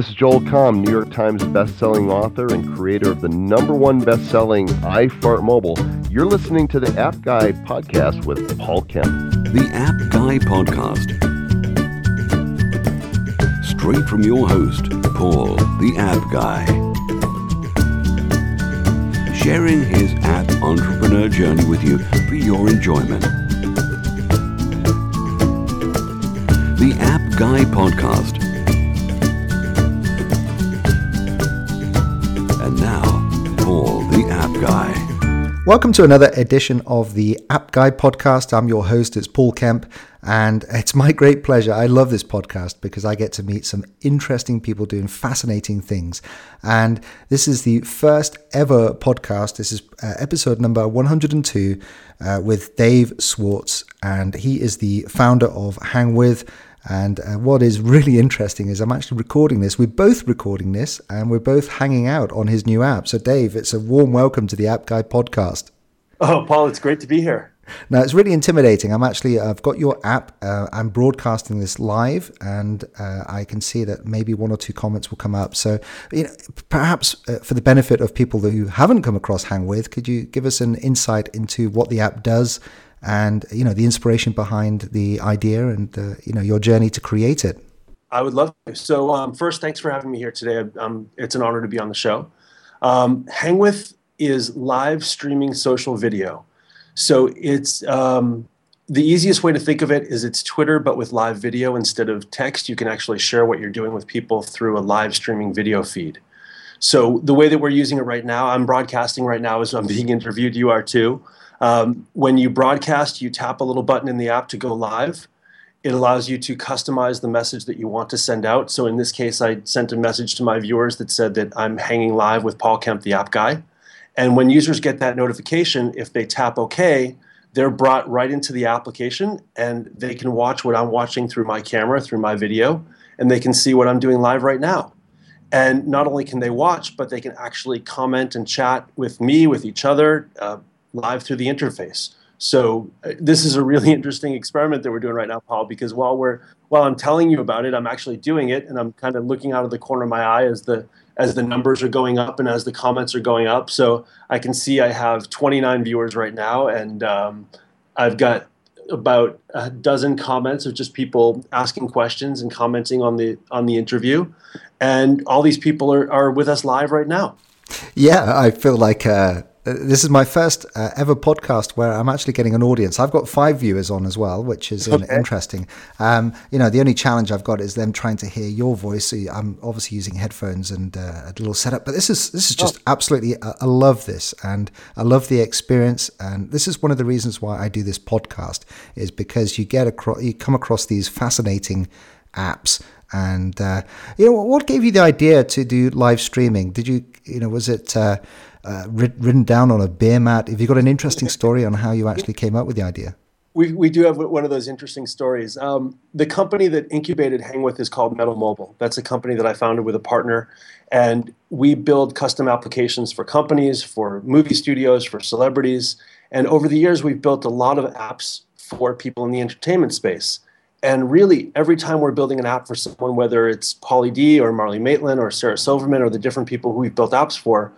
This is Joel Comm, New York Times best-selling author and creator of the number one best-selling iFart Mobile. You're listening to the App Guy podcast with Paul Kemp. The App Guy podcast. Straight from your host, Paul, the App Guy. Sharing his app entrepreneur journey with you for your enjoyment. The App Guy podcast. Guy. Welcome to another edition of the App Guy podcast. I'm your host, it's Paul Kemp, and it's my great pleasure. I love this podcast because I get to meet some interesting people doing fascinating things. And this is the first ever podcast. This is uh, episode number 102 uh, with Dave Swartz, and he is the founder of HangWith. And uh, what is really interesting is I'm actually recording this. We're both recording this and we're both hanging out on his new app. So, Dave, it's a warm welcome to the App Guy podcast. Oh, Paul, it's great to be here. Now, it's really intimidating. I'm actually, I've got your app. Uh, I'm broadcasting this live and uh, I can see that maybe one or two comments will come up. So, you know, perhaps uh, for the benefit of people who haven't come across HangWith, could you give us an insight into what the app does? And you know the inspiration behind the idea and uh, you know your journey to create it. I would love to. So um, first, thanks for having me here today. Um, it's an honor to be on the show. Um, HangWith is live streaming social video. So it's um, the easiest way to think of it is it's Twitter but with live video instead of text. You can actually share what you're doing with people through a live streaming video feed. So the way that we're using it right now, I'm broadcasting right now as I'm being interviewed. You are too. Um, when you broadcast, you tap a little button in the app to go live. It allows you to customize the message that you want to send out. So in this case, I sent a message to my viewers that said that I'm hanging live with Paul Kemp, the app guy. And when users get that notification, if they tap OK, they're brought right into the application and they can watch what I'm watching through my camera, through my video, and they can see what I'm doing live right now. And not only can they watch, but they can actually comment and chat with me, with each other, uh, live through the interface. So uh, this is a really interesting experiment that we're doing right now, Paul, because while we're while I'm telling you about it, I'm actually doing it, and I'm kind of looking out of the corner of my eye as the as the numbers are going up and as the comments are going up. So I can see I have 29 viewers right now, and um, I've got about a dozen comments of just people asking questions and commenting on the on the interview, and all these people are, are with us live right now. Yeah, I feel like uh, this is my first uh, ever podcast where I'm actually getting an audience. I've got five viewers on as well, which is okay. interesting. Um, you know, the only challenge I've got is them trying to hear your voice. So I'm obviously using headphones and uh, a little setup, but this is this is just oh. absolutely. Uh, I love this, and I love the experience. And this is one of the reasons why I do this podcast is because you get across, you come across these fascinating apps and uh, you know what gave you the idea to do live streaming did you you know was it uh, uh, written down on a beer mat. Have you got an interesting story on how you actually came up with the idea? We, we do have one of those interesting stories. Um, the company that incubated HangWith is called Metal Mobile. That's a company that I founded with a partner. And we build custom applications for companies, for movie studios, for celebrities. And over the years, we've built a lot of apps for people in the entertainment space. And really, every time we're building an app for someone, whether it's Pauly D or Marlee Matlin or Sarah Silverman or the different people who we've built apps for,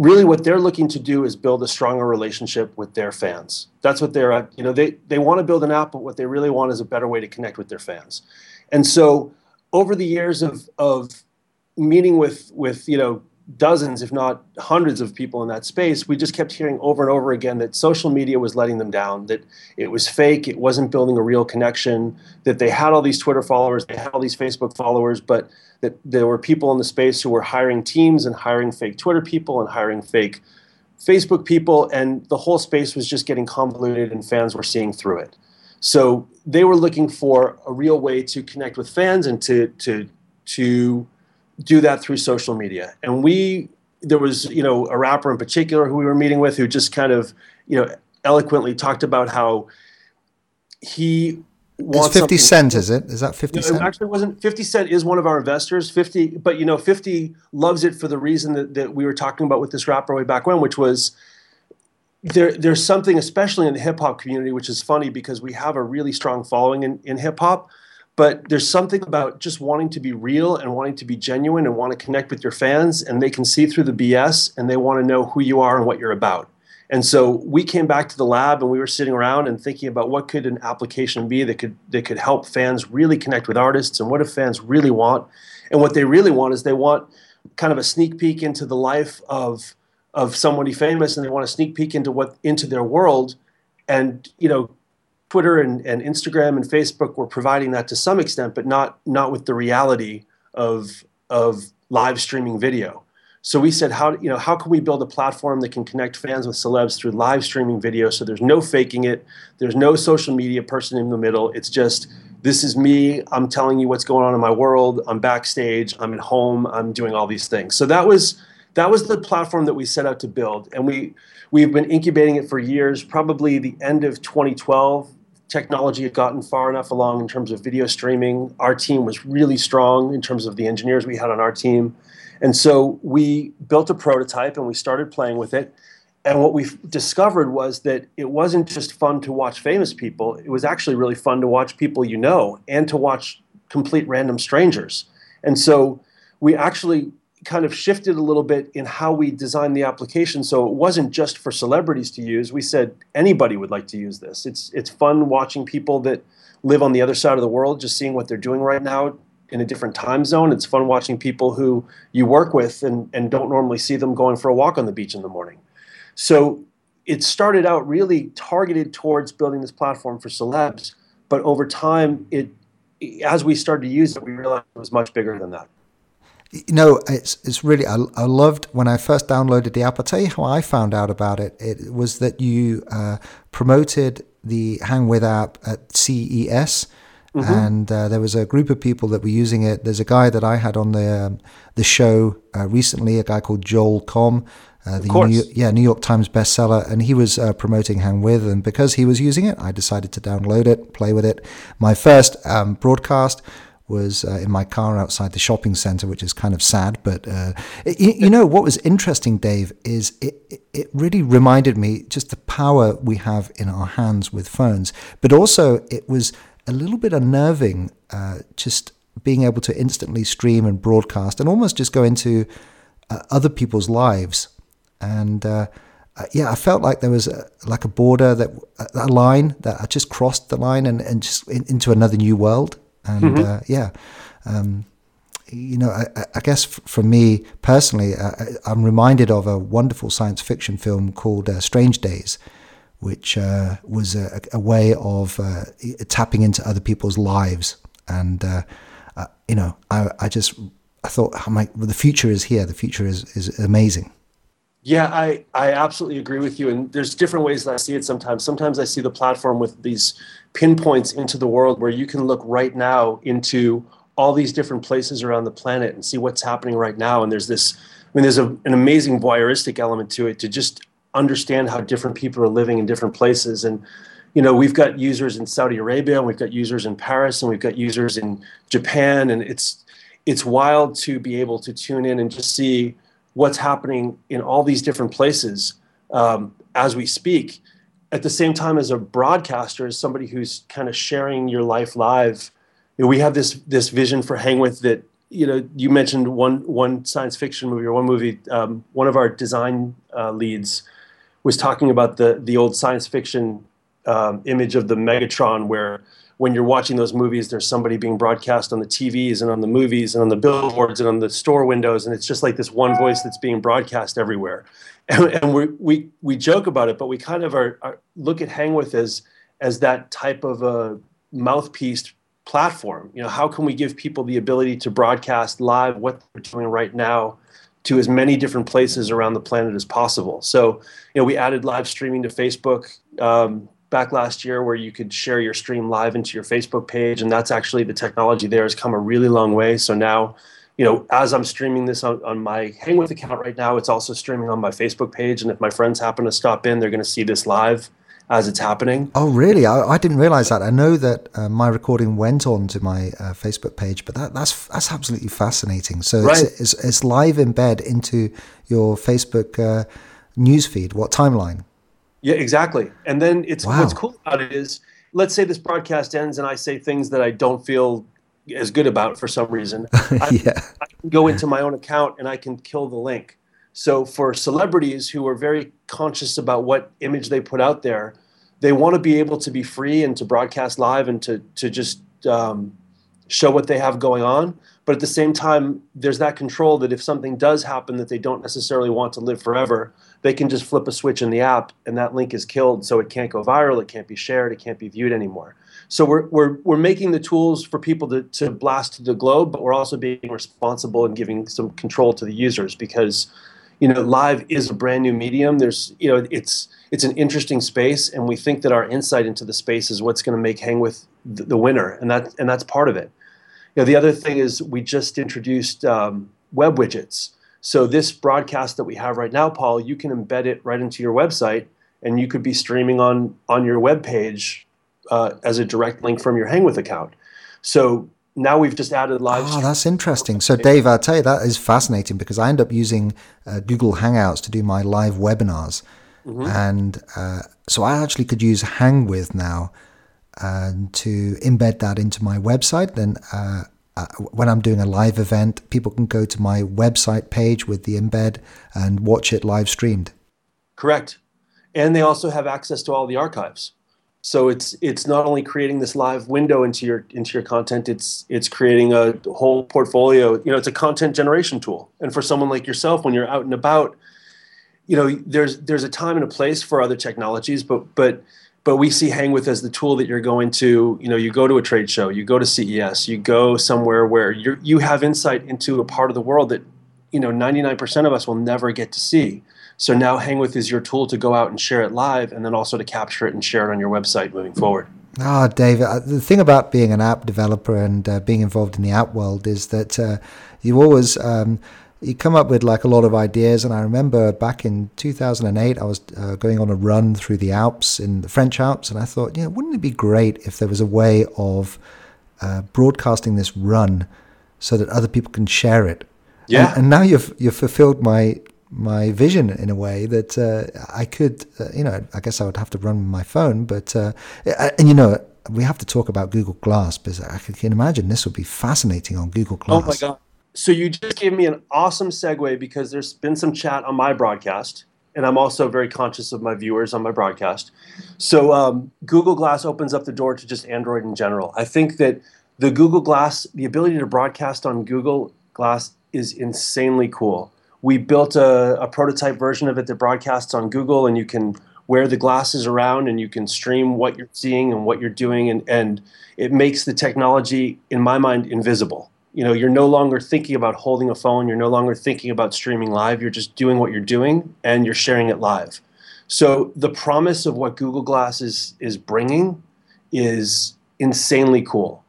really what they're looking to do is build a stronger relationship with their fans. That's what they're, uh, you know, they, they want to build an app, but what they really want is a better way to connect with their fans. And so over the years of, of meeting with, with, you know, dozens, if not hundreds of people in that space, we just kept hearing over and over again that social media was letting them down, that it was fake, it wasn't building a real connection, that they had all these Twitter followers, they had all these Facebook followers, but that there were people in the space who were hiring teams and hiring fake Twitter people and hiring fake Facebook people, and the whole space was just getting convoluted and fans were seeing through it. So they were looking for a real way to connect with fans and to to to do that through social media. And we, there was, you know, a rapper in particular who we were meeting with who just kind of, you know, eloquently talked about how he it's 50 cent is it? Is that 50 no, cent? it actually wasn't. 50 cent is one of our investors. 50 but you know 50 loves it for the reason that, that we were talking about with this rapper way back when which was there, there's something especially in the hip-hop community which is funny because we have a really strong following in, in hip-hop but there's something about just wanting to be real and wanting to be genuine and want to connect with your fans and they can see through the BS and they want to know who you are and what you're about. And so we came back to the lab and we were sitting around and thinking about what could an application be that could that could help fans really connect with artists and what do fans really want. And what they really want is they want kind of a sneak peek into the life of of somebody famous and they want a sneak peek into what into their world and you know Twitter and, and Instagram and Facebook were providing that to some extent, but not not with the reality of of live streaming video. So we said, how you know how can we build a platform that can connect fans with celebs through live streaming video? So there's no faking it, there's no social media person in the middle. It's just this is me. I'm telling you what's going on in my world. I'm backstage. I'm at home. I'm doing all these things. So that was that was the platform that we set out to build, and we we've been incubating it for years. Probably the end of 2012, technology had gotten far enough along in terms of video streaming. Our team was really strong in terms of the engineers we had on our team. And so we built a prototype and we started playing with it. And what we discovered was that it wasn't just fun to watch famous people, it was actually really fun to watch people you know and to watch complete random strangers. And so we actually kind of shifted a little bit in how we designed the application. So it wasn't just for celebrities to use. We said anybody would like to use this. It's it's fun watching people that live on the other side of the world just seeing what they're doing right now in a different time zone. It's fun watching people who you work with and, and don't normally see them going for a walk on the beach in the morning. So it started out really targeted towards building this platform for celebs but over time it as we started to use it we realized it was much bigger than that you know, it's it's really I, I loved when I first downloaded the app. I'll tell you how I found out about it. It was that you uh, promoted the HangWith app at CES. Mm-hmm. And uh, there was a group of people that were using it. There's a guy that I had on the um, the show uh, recently, a guy called Joel Comm, uh, the New, yeah New York Times bestseller, and he was uh, promoting HangWith, and because he was using it, I decided to download it, play with it. My first um, broadcast was uh, in my car outside the shopping center, which is kind of sad. But uh, you, you, know what was interesting, Dave, is it, it really reminded me just the power we have in our hands with phones. But also, it was a little bit unnerving, uh, just being able to instantly stream and broadcast, and almost just go into uh, other people's lives. And uh, uh, yeah, I felt like there was a, like a border that a line that I just crossed the line and, and just in, into another new world and mm-hmm. uh, yeah. Um, you know, I, I, guess for me personally, I, am reminded of a wonderful science fiction film called uh, Strange Days, which uh, was a, a, way of uh, tapping into other people's lives. And, uh, uh, you know, I, I, just, I thought, oh my, well, the future is here. The future is, is amazing. Yeah, I, I absolutely agree with you. And there's different ways that I see it sometimes. Sometimes I see the platform with these pinpoints into the world where you can look right now into all these different places around the planet and see what's happening right now. And there's this, I mean, there's a, an amazing voyeuristic element to it to just understand how different people are living in different places. And, you know, we've got users in Saudi Arabia, and we've got users in Paris, and we've got users in Japan. And it's, it's wild to be able to tune in and just see what's happening in all these different places um, as we speak. At the same time, as a broadcaster, as somebody who's kind of sharing your life live, you know, we have this this vision for HangWith that. You know, you mentioned one one science fiction movie or one movie. Um, one of our design uh, leads was talking about the the old science fiction um, image of the Megatron, where when you're watching those movies, there's somebody being broadcast on the TVs and on the movies and on the billboards and on the store windows, and it's just like this one voice that's being broadcast everywhere. And, and we, we we joke about it, but we kind of are, are look at HangWith as as that type of a mouthpiece platform. You know, how can we give people the ability to broadcast live what they're doing right now to as many different places around the planet as possible? So, you know, we added live streaming to Facebook. Um, back last year where you could share your stream live into your Facebook page. And that's actually the technology there has come a really long way. So now, you know, as I'm streaming this on, on my HangWith account right now, it's also streaming on my Facebook page. And if my friends happen to stop in, they're going to see this live as it's happening. Oh, really? I, I didn't realize that. I know that uh, my recording went on to my uh, Facebook page, but that, that's that's absolutely fascinating. So right. it's, it's, it's, live embed into your Facebook uh, newsfeed. What timeline? Yeah, exactly. And then it's wow. what's cool about it is let's say this broadcast ends and I say things that I don't feel as good about for some reason. I, yeah. I can go into my own account and I can kill the link. So for celebrities who are very conscious about what image they put out there, they want to be able to be free and to broadcast live and to to just um, show what they have going on. But at the same time, there's that control that if something does happen that they don't necessarily want to live forever, they can just flip a switch in the app and that link is killed, so it can't go viral, it can't be shared, it can't be viewed anymore. So we're, we're, we're making the tools for people to, to blast to the globe, but we're also being responsible and giving some control to the users because you know live is a brand new medium. There's you know it's it's an interesting space, and we think that our insight into the space is what's going to make HangWith the, the winner, and that and that's part of it. You know, the other thing is we just introduced um, web widgets. So this broadcast that we have right now, Paul, you can embed it right into your website, and you could be streaming on on your web page uh, as a direct link from your Hangwith account. So now we've just added live. Oh, that's interesting. So, Dave, I'll tell you that is fascinating because I end up using uh, Google Hangouts to do my live webinars, mm-hmm. and uh, so I actually could use Hangwith now and to embed that into my website. Then, uh, uh, when I'm doing a live event, people can go to my website page with the embed and watch it live streamed. Correct, and they also have access to all the archives. So it's it's not only creating this live window into your into your content. It's it's creating a whole portfolio. You know, it's a content generation tool. And for someone like yourself, when you're out and about, you know, there's there's a time and a place for other technologies, but but but we see Hangwith as the tool that you're going to. You know, you go to a trade show, you go to CES, you go somewhere where you you have insight into a part of the world that you know 99% of us will never get to see. So now Hangwith is your tool to go out and share it live, and then also to capture it and share it on your website moving forward. Ah, oh, David, uh, the thing about being an app developer and uh, being involved in the app world is that uh, you always um, you come up with like a lot of ideas. And I remember back in 2008, I was uh, going on a run through the Alps in the French Alps, and I thought, yeah, wouldn't it be great if there was a way of uh, broadcasting this run so that other people can share it? Yeah. And, and now you've you've fulfilled my my vision in a way that uh, I could, uh, you know, I guess I would have to run my phone, but uh, and you know, we have to talk about Google Glass because I can imagine this would be fascinating on Google Glass. Oh my god! So you just gave me an awesome segue because there's been some chat on my broadcast, and I'm also very conscious of my viewers on my broadcast. So um, Google Glass opens up the door to just Android in general. I think that the Google Glass, the ability to broadcast on Google Glass is insanely cool we built a, a, prototype version of it that broadcasts on Google, and you can wear the glasses around and you can stream what you're seeing and what you're doing, and, and it makes the technology, in my mind, invisible. You know, you're no longer thinking about holding a phone, you're no longer thinking about streaming live, you're just doing what you're doing and you're sharing it live. So the promise of what Google Glass is, is bringing is insanely cool.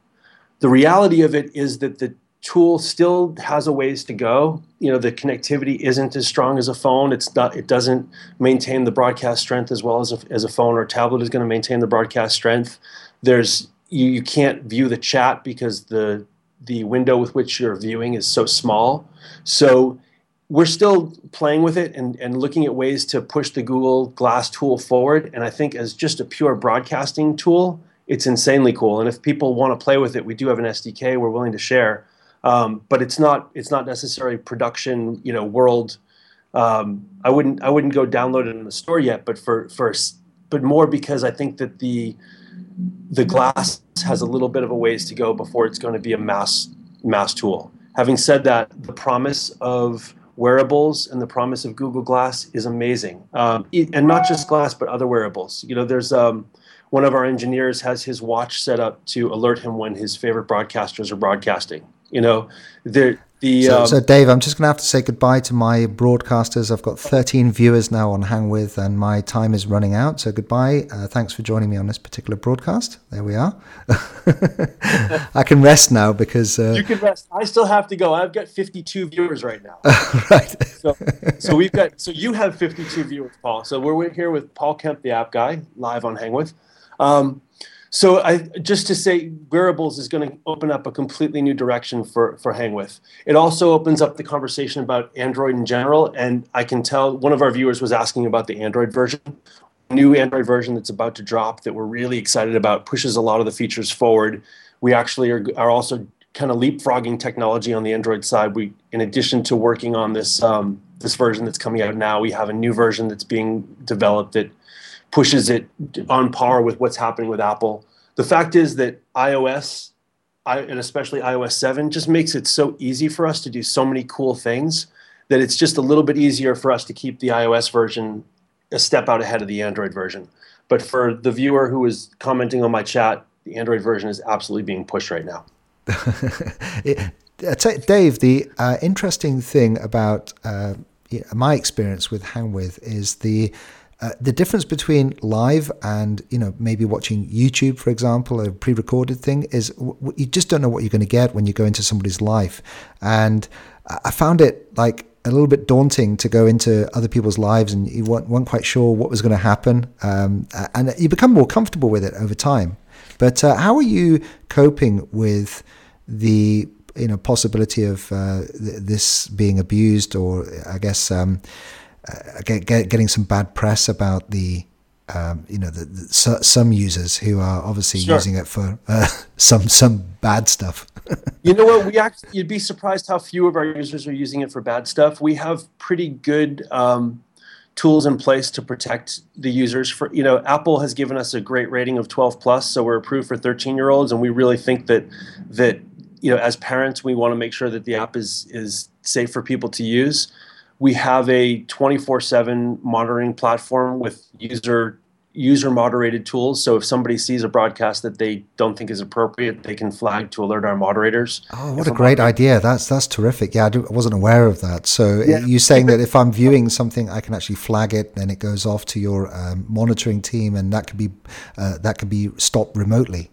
The reality of it is that the tool still has a ways to go. You know, the connectivity isn't as strong as a phone. It's not. It doesn't maintain the broadcast strength as well as a, as a phone or a tablet is going to maintain the broadcast strength. There's you, you can't view the chat because the the window with which you're viewing is so small. So we're still playing with it and, and looking at ways to push the Google Glass tool forward. And I think as just a pure broadcasting tool, it's insanely cool. And if people want to play with it, we do have an SDK we're willing to share um, but it's not it's not necessarily production you know world. Um, I wouldn't I wouldn't go download it in the store yet, but for for but more because I think that the the glass has a little bit of a ways to go before it's going to be a mass mass tool. Having said that, the promise of wearables and the promise of Google Glass is amazing, um, and not just glass, but other wearables. You know, there's um, one of our engineers has his watch set up to alert him when his favorite broadcasters are broadcasting. You know, the the. So, um, so, Dave, I'm just going to have to say goodbye to my broadcasters. I've got 13 viewers now on Hangwith, and my time is running out. So goodbye. Uh, thanks for joining me on this particular broadcast. There we are. I can rest now because uh, you can rest. I still have to go. I've got 52 viewers right now. right. So, so we've got. So you have 52 viewers, Paul. So we're here with Paul Kemp, the app guy, live on Hangwith. Um, so I just to say wearables is going to open up a completely new direction for for Hangwith. It also opens up the conversation about Android in general and I can tell one of our viewers was asking about the Android version. new Android version that's about to drop that we're really excited about. Pushes a lot of the features forward. We actually are, are also kind of leapfrogging technology on the Android side. We, in addition to working on this um, this version that's coming out now, we have a new version that's being developed that pushes it on par with what's happening with Apple. The fact is that iOS, and especially iOS 7, just makes it so easy for us to do so many cool things that it's just a little bit easier for us to keep the iOS version a step out ahead of the Android version. But for the viewer who is commenting on my chat, the Android version is absolutely being pushed right now. Dave, the uh, interesting thing about uh, my experience with HangWith is the uh, the difference between live and you know maybe watching YouTube, for example, a pre-recorded thing is w- you just don't know what you're going to get when you go into somebody's life, and I found it like a little bit daunting to go into other people's lives and you weren't, weren't quite sure what was going to happen, um, and you become more comfortable with it over time. But uh, how are you coping with the you know possibility of uh, th- this being abused, or I guess um, uh, get, get, getting some bad press about the um, you know the, the, so, some users who are obviously sure. using it for uh, some some bad stuff. you know what? We actually you'd be surprised how few of our users are using it for bad stuff. We have pretty good. Um, tools in place to protect the users for you know apple has given us a great rating of 12 plus so we're approved for 13 year olds and we really think that that you know as parents we want to make sure that the app is is safe for people to use we have a 24/7 monitoring platform with user user moderated tools. So if somebody sees a broadcast that they don't think is appropriate, they can flag to alert our moderators. Oh, what if a great idea! That's that's terrific. Yeah, I, do, I wasn't aware of that. So yeah. you saying that if I'm viewing something, I can actually flag it, then it goes off to your um, monitoring team, and that could be uh, that could be stopped remotely.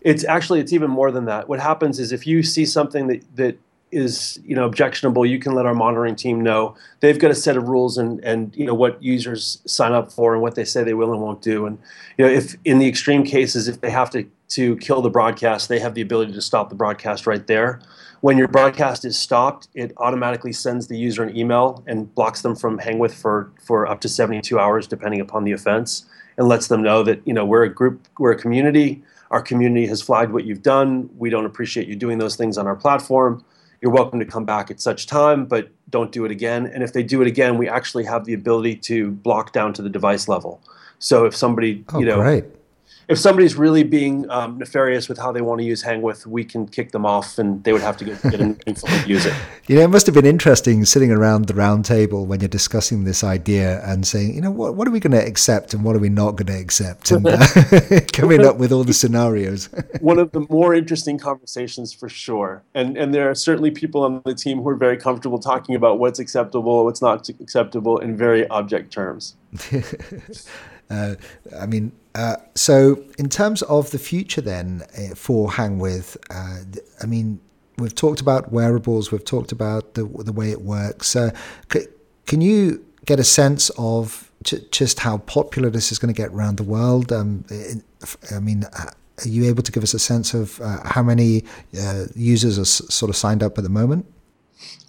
It's actually it's even more than that. What happens is if you see something that that is you know objectionable, you can let our monitoring team know. They've got a set of rules and and you know what users sign up for and what they say they will and won't do. And you know if in the extreme cases, if they have to to kill the broadcast, they have the ability to stop the broadcast right there. When your broadcast is stopped, it automatically sends the user an email and blocks them from Hangwith for for up to 72 hours, depending upon the offense, and lets them know that you know we're a group, we're a community. Our community has flagged what you've done. We don't appreciate you doing those things on our platform you're welcome to come back at such time, but don't do it again. And if they do it again, we actually have the ability to block down to the device level. So if somebody, oh, you know, great if somebody's really being um, nefarious with how they want to use Hangwith, we can kick them off, and they would have to get, get an to use it. You know, it must have been interesting sitting around the round table when you're discussing this idea and saying, you know, what what are we going to accept and what are we not going to accept, and uh, coming up with all the scenarios. One of the more interesting conversations for sure, and and there are certainly people on the team who are very comfortable talking about what's acceptable, what's not acceptable in very object terms. Uh, I mean, uh, so in terms of the future, then uh, for Hangwith, uh, I mean, we've talked about wearables, we've talked about the the way it works. Uh, c- can you get a sense of just how popular this is going to get around the world? Um, I mean. Are you able to give us a sense of how many users are s- sort of signed up at the moment?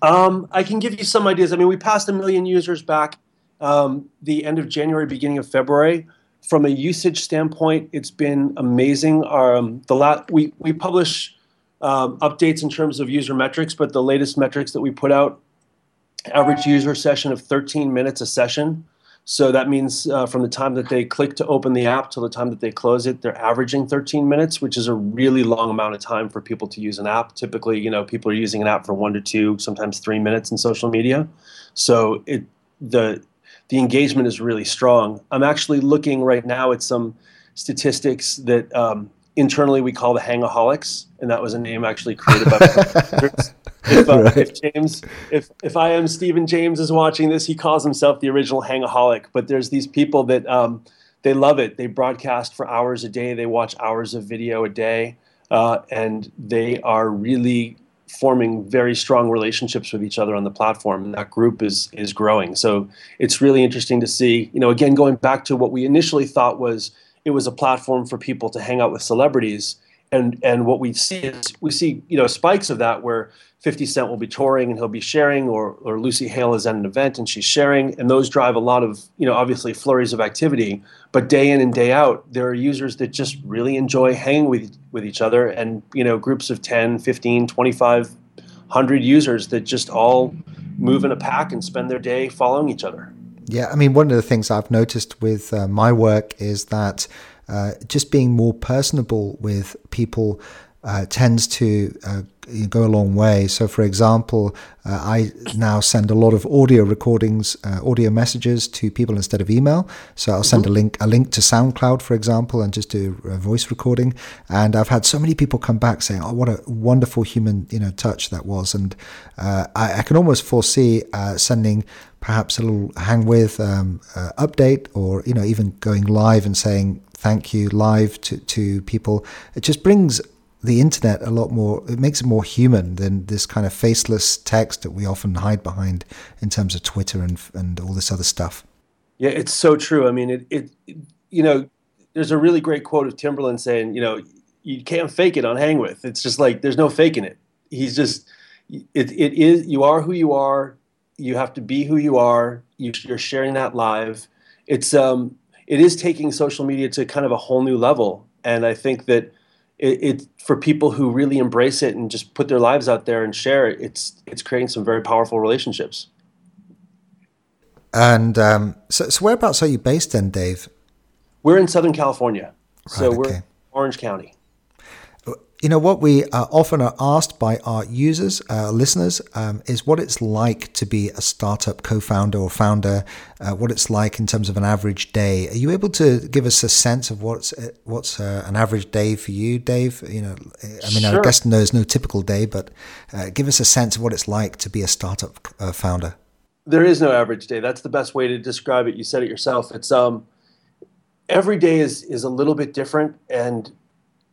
Um, I can give you some ideas. I mean, we passed a million users back um, the end of January, beginning of February. From a usage standpoint, it's been amazing. Um, the la- we we publish um, updates in terms of user metrics, but the latest metrics that we put out, average user session of 13 minutes a session. So that means uh, from the time that they click to open the app till the time that they close it, they're averaging 13 minutes, which is a really long amount of time for people to use an app. Typically, you know, people are using an app for one to two, sometimes three minutes in social media. So it the the engagement is really strong. I'm actually looking right now at some statistics that um, internally we call the hangaholics, and that was a name actually created by. if, uh, right. if, James, if if I am Stephen James is watching this, he calls himself the original hangaholic. But there's these people that um, they love it. They broadcast for hours a day. They watch hours of video a day, uh, and they are really forming very strong relationships with each other on the platform and that group is is growing so it's really interesting to see you know again going back to what we initially thought was it was a platform for people to hang out with celebrities and and what we see is we see you know spikes of that where 50 Cent will be touring and he'll be sharing, or or Lucy Hale is at an event and she's sharing, and those drive a lot of you know obviously flurries of activity. But day in and day out, there are users that just really enjoy hanging with with each other, and you know groups of 10, 15, 25, 100 users that just all move in a pack and spend their day following each other. Yeah, I mean, one of the things I've noticed with uh, my work is that uh, just being more personable with people uh, tends to uh, go a long way. So, for example, uh, I now send a lot of audio recordings, uh, audio messages to people instead of email. So I'll send mm-hmm. a link, a link to SoundCloud, for example, and just do a voice recording. And I've had so many people come back saying, "Oh, what a wonderful human, you know, touch that was." And uh, I, I, can almost foresee uh, sending perhaps a little HangWith um, update, or you know, even going live and saying thank you live to to people. It just brings the internet a lot more it makes it more human than this kind of faceless text that we often hide behind in terms of twitter and and all this other stuff. Yeah it's so true. I mean it, it you know there's a really great quote of Timbaland saying you know you can't fake it on HangWith it's just like there's no faking it. He's just it, it is you are who you are. You have to be who you are. You, you're sharing that live. It's um it is taking social media to kind of a whole new level. And i think that it, it, for people who really embrace it and just put their lives out there and share it, it's it's creating some very powerful relationships. And um, so, so whereabouts are you based then, Dave? We're in Southern California, right, so okay. we're Orange County you know what we uh, often are asked by our users, uh, listeners, um, is what it's like to be a startup co-founder or founder. Uh, what it's like in terms of an average day. Are you able to give us a sense of what's uh, what's uh, an average day for you, Dave? You know, I mean, sure. I guess there's no typical day, but uh, give us a sense of what it's like to be a startup founder. There is no average day. That's the best way to describe it. You said it yourself. It's um, every day is is a little bit different and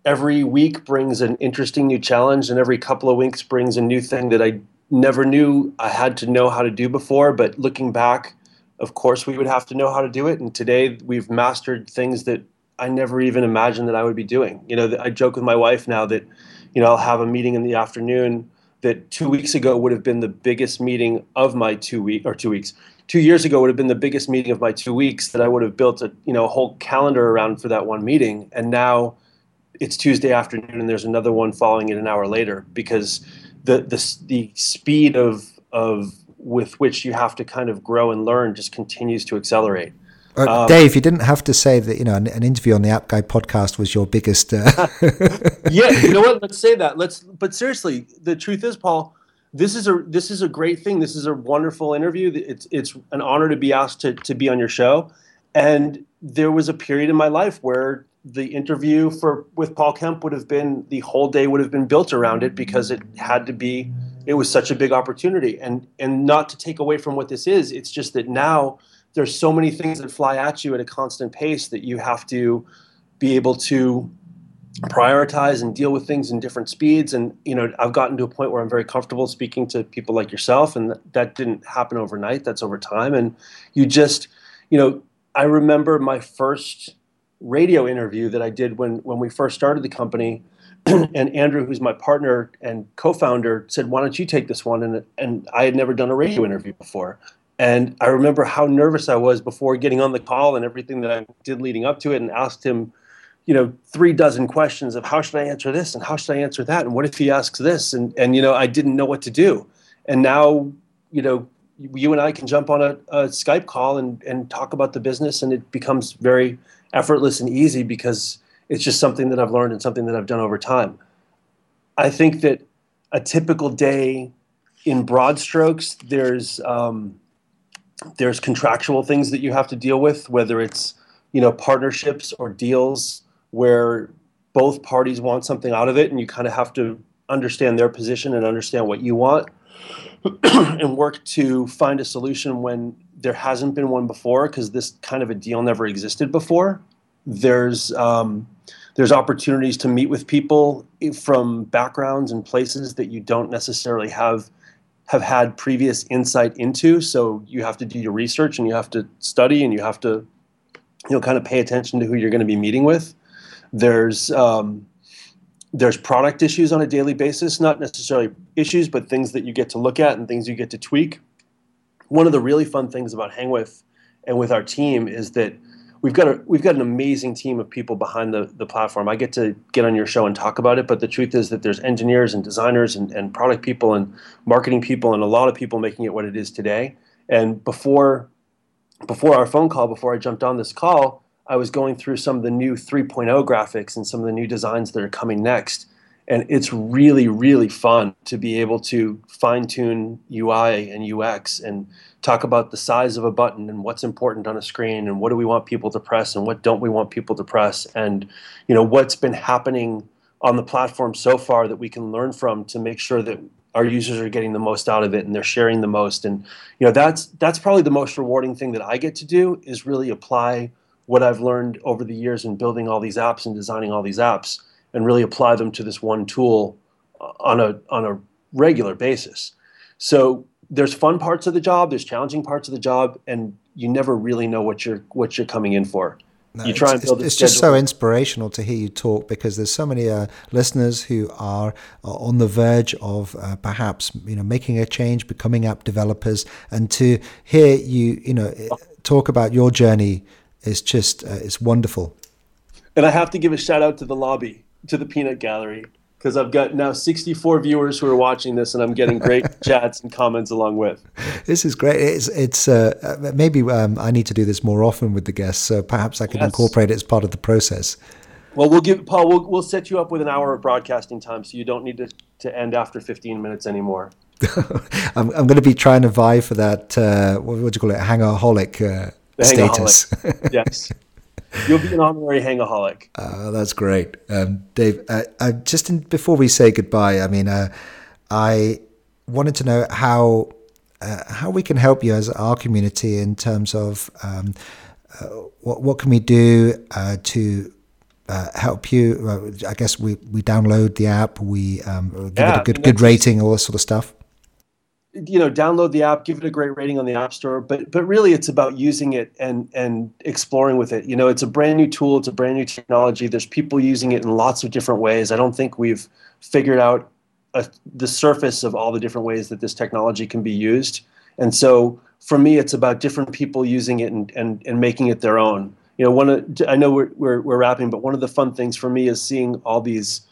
every week brings an interesting new challenge, and every couple of weeks brings a new thing that I never knew I had to know how to do before. But looking back, of course, we would have to know how to do it. And today we've mastered things that I never even imagined that I would be doing. You know, I joke with my wife now that, you know, I'll have a meeting in the afternoon that two weeks ago would have been the biggest meeting of my two week or two weeks. Two years ago would have been the biggest meeting of my two weeks that I would have built a you know whole calendar around for that one meeting. And now it's Tuesday afternoon and there's another one following it an hour later because the the the speed of of with which you have to kind of grow and learn just continues to accelerate. Uh, um, Dave, you didn't have to say that. You know, an, an, interview on the App Guy podcast was your biggest. Uh... yeah, you know what? Let's say that. Let's. But seriously, the truth is, Paul, this is a this is a great thing. This is a wonderful interview. It's it's an honor to be asked to to be on your show. And there was a period in my life where the interview for with Paul Kemp would have been the whole day would have been built around it because it had to be it was such a big opportunity. And and not to take away from what this is it's just that now there's so many things that fly at you at a constant pace that you have to be able to prioritize and deal with things in different speeds. And you know I've gotten to a point where I'm very comfortable speaking to people like yourself and that didn't happen overnight that's over time. And you just you know I remember my first radio interview that I did when when we first started the company. and Andrew, who's my partner and co-founder, said, "Why don't you take this one?" And and I had never done a radio interview before, and I remember how nervous I was before getting on the call and everything that I did leading up to it, and asked him, you know, three dozen questions of how should I answer this? And how should I answer that, and what if he asks this, and and you know, I didn't know what to do, and now, you know, you and I can jump on a, a Skype call and and talk about the business, and it becomes very effortless and easy because it's just something that I've learned and something that I've done over time. I think that a typical day, in broad strokes, there's um, there's contractual things that you have to deal with, whether it's you know partnerships or deals where both parties want something out of it, and you kind of have to understand their position and understand what you want, and work to find a solution when there hasn't been one before because this kind of a deal never existed before. There's um, there's opportunities to meet with people from backgrounds and places that you don't necessarily have have had previous insight into. So you have to do your research and you have to study and you have to you know kind of pay attention to who you're going to be meeting with. There's um, there's product issues on a daily basis, not necessarily issues, but things that you get to look at and things you get to tweak. One of the really fun things about HangWith and with our team is that we've got a we've got an amazing team of people behind the, the platform. I get to get on your show and talk about it, but the truth is that there's engineers and designers and, and product people and marketing people and a lot of people making it what it is today. And before before our phone call, before I jumped on this call, I was going through some of the new 3.0 graphics and some of the new designs that are coming next. And it's really, really fun to be able to fine tune UI and UX and talk about the size of a button and what's important on a screen and what do we want people to press and what don't we want people to press and you know what's been happening on the platform so far that we can learn from to make sure that our users are getting the most out of it and they're sharing the most and you know that's that's probably the most rewarding thing that I get to do is really apply what I've learned over the years in building all these apps and designing all these apps and really apply them to this one tool on a on a regular basis. So there's fun parts of the job, there's challenging parts of the job, and you never really know what you're what you're coming in for. No, you try and build. It's, it's just so inspirational to hear you talk because there's so many uh, listeners who are on the verge of uh, perhaps you know making a change, becoming app developers, and to hear you you know talk about your journey is just uh, it's wonderful. And I have to give a shout out to the lobby, to the Peanut Gallery because I've got now 64 viewers who are watching this, and I'm getting great chats and comments along with. This is great. It's it's uh, uh, maybe um, I need to do this more often with the guests, so perhaps I can yes. incorporate it as part of the process. Well, we'll give Paul. We'll we'll set you up with an hour of broadcasting time, so you don't need to to end after 15 minutes anymore. I'm I'm going to be trying to vie for that. Uh, what, what do you call it? Hangaholic uh, status. yes. You'll be an honorary hangaholic. Uh, that's great, um, Dave. Uh, uh, just in, before we say goodbye, I mean, uh, I wanted to know how uh, how we can help you as our community in terms of um, uh, what what can we do to help you. I guess we, we download the app, we um, give yeah, it a good good rating, all this sort of stuff you know download the app give it a great rating on the app store but but really it's about using it and and exploring with it. You know it's a brand new tool it's a brand new technology there's people using it in lots of different ways. I don't think we've figured out a, the surface of all the different ways that this technology can be used. And so for me it's about different people using it and and, and making it their own. You know one of, i know we're, we're, we're wrapping but one of the fun things for me is seeing all these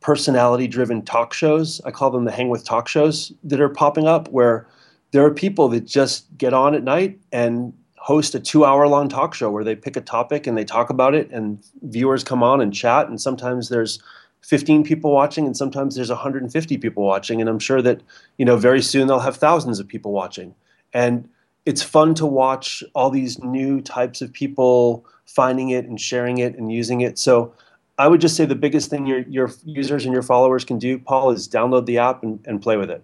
personality driven talk shows. I call them the HangWith talk shows that are popping up where there are people that just get on at night and host a two hour long talk show where they pick a topic and they talk about it and viewers come on and chat and sometimes there's 15 people watching and sometimes there's 150 people watching and i'm sure that you know very soon they'll have thousands of people watching and it's fun to watch all these new types of people finding it and sharing it and using it so I would just say the biggest thing your your users and your followers can do, Paul, is download the app and, and play with it.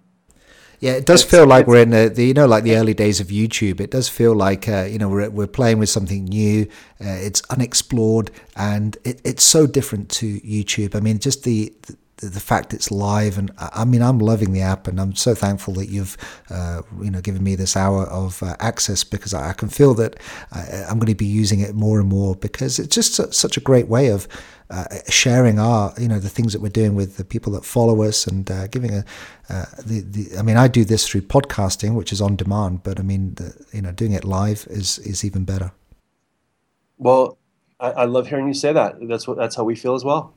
Yeah, it does it's, feel like we're in the, the, you know like the early days of YouTube. It does feel like uh, you know we're we're playing with something new. Uh, it's unexplored and it, it's so different to YouTube. I mean, just the, the the fact it's live and I mean I'm loving the app and I'm so thankful that you've uh, you know given me this hour of uh, access because I, I, can feel that I, am going to be using it more and more because it's just such a great way of uh, sharing our you know the things that we're doing with the people that follow us and uh, giving a uh, the, the I mean I do this through podcasting which is on demand but I mean the, you know doing it live is is even better. Well, I, I love hearing you say that. That's what that's how we feel as well.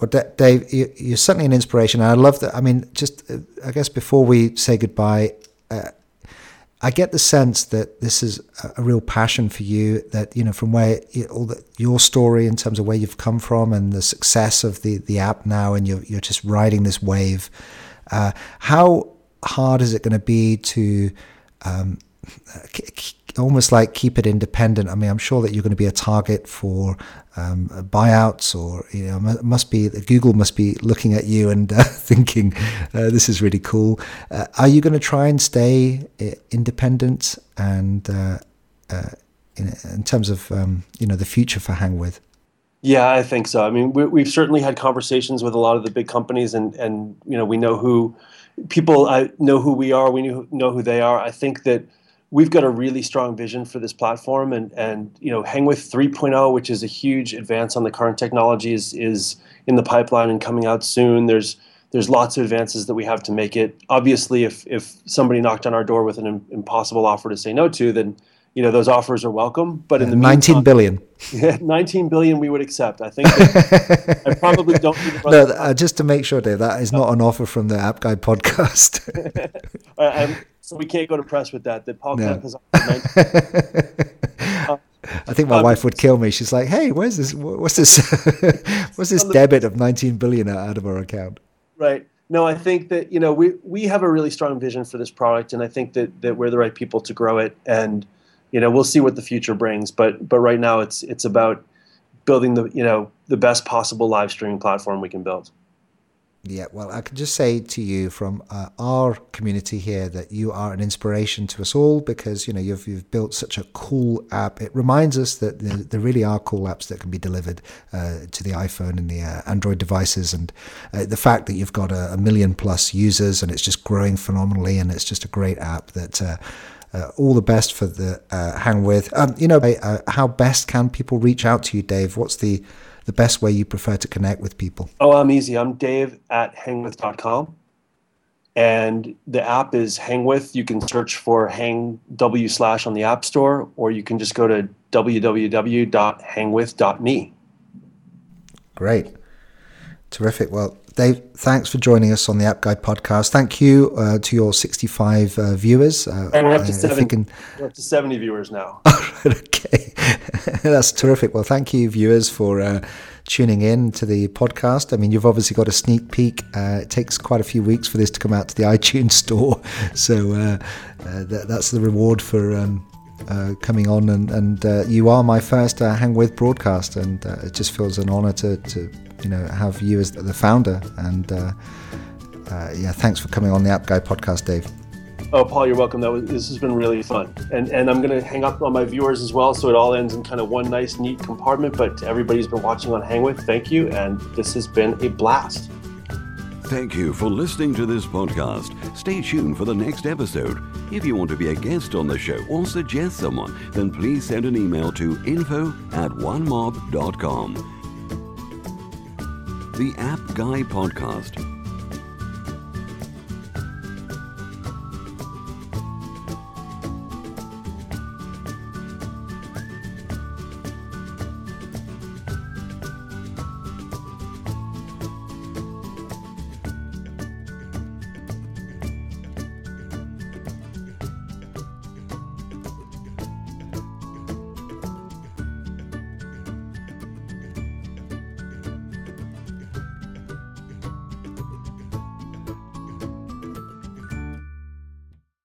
Well, Dave, you're certainly an inspiration. And I love that. I mean, just uh, I guess before we say goodbye, uh, I get the sense that this is a, real passion for you. That you know, from where all the, your story in terms of where you've come from and the success of the the app now, and you're you're just riding this wave. Uh, how hard is it going to be to um, almost like keep it independent. I mean, I'm sure that you're going to be a target for um, buyouts, or you know, must be Google must be looking at you and uh, thinking uh, this is really cool. Uh, are you going to try and stay uh, independent and uh, uh, in, in, terms of um, you know the future for HangWith? Yeah, I think so. I mean, we, have certainly had conversations with a lot of the big companies, and and you know we know who people I know who we are. We know who they are. I think that we've got a really strong vision for this platform, and and you know, Hangwith 3.0, which is a huge advance on the current technology, is is in the pipeline and coming out soon. There's there's lots of advances that we have to make it. Obviously, if if somebody knocked on our door with an impossible offer to say no to, then you know those offers are welcome. But in the 19 meantime, billion. Yeah, 19 billion we would accept. I think I probably don't need to No, uh, just to make sure, Dave, that is not an offer from the App Guy podcast. uh, so we can't go to press with that. That Paul No. Kemp has 19 I think my Um, wife would kill me. She's like, "Hey, where's this? What's this? what's this debit of 19 billion out of our account?" Right. No, I think that you know we we have a really strong vision for this product, and I think that that we're the right people to grow it. And you know we'll see what the future brings. But but right now it's it's about building the you know the best possible live streaming platform we can build. Yeah, well, I can just say to you from uh, our community here that you are an inspiration to us all because you know you've you've built such a cool app. It reminds us that there, there really are cool apps that can be delivered uh, to the iPhone and the uh, Android devices, and uh, the fact that you've got a, a million plus users and it's just growing phenomenally, and it's just a great app that. Uh, uh, all the best for the uh, HangWith. Um, you know, uh, how best can people reach out to you, Dave? What's the the best way you prefer to connect with people? Oh, I'm easy. I'm Dave at hangwith.com. And the app is HangWith. You can search for Hang W slash on the App Store, or you can just go to www.hangwith.me. Great. Terrific. Well, Dave, thanks for joining us on the App Guy podcast. Thank you uh, to your 65 uh, viewers. Uh, And we're up uh, to if seven. can- We're up to 70 viewers now. okay. That's terrific. Well, thank you, viewers, for uh, tuning in to the podcast. I mean, you've obviously got a sneak peek. Uh, it takes quite a few weeks for this to come out to the iTunes store. So uh, uh, that, that's the reward for. Um, uh, coming on and, and uh, you are my first uh, HangWith broadcast and uh, it just feels an honor to, to you know have you as the founder and uh, uh, yeah thanks for coming on the app guy podcast dave Oh, Paul, you're welcome. That was, this has been really fun, and and I'm gonna hang up on my viewers as well, so it all ends in kind of one nice, neat compartment. But to everybody who's been watching on HangWith, thank you, and this has been a blast. Thank you for listening to this podcast. Stay tuned for the next episode. If you want to be a guest on the show or suggest someone, then please send an email to info at onemob.com. The App Guy Podcast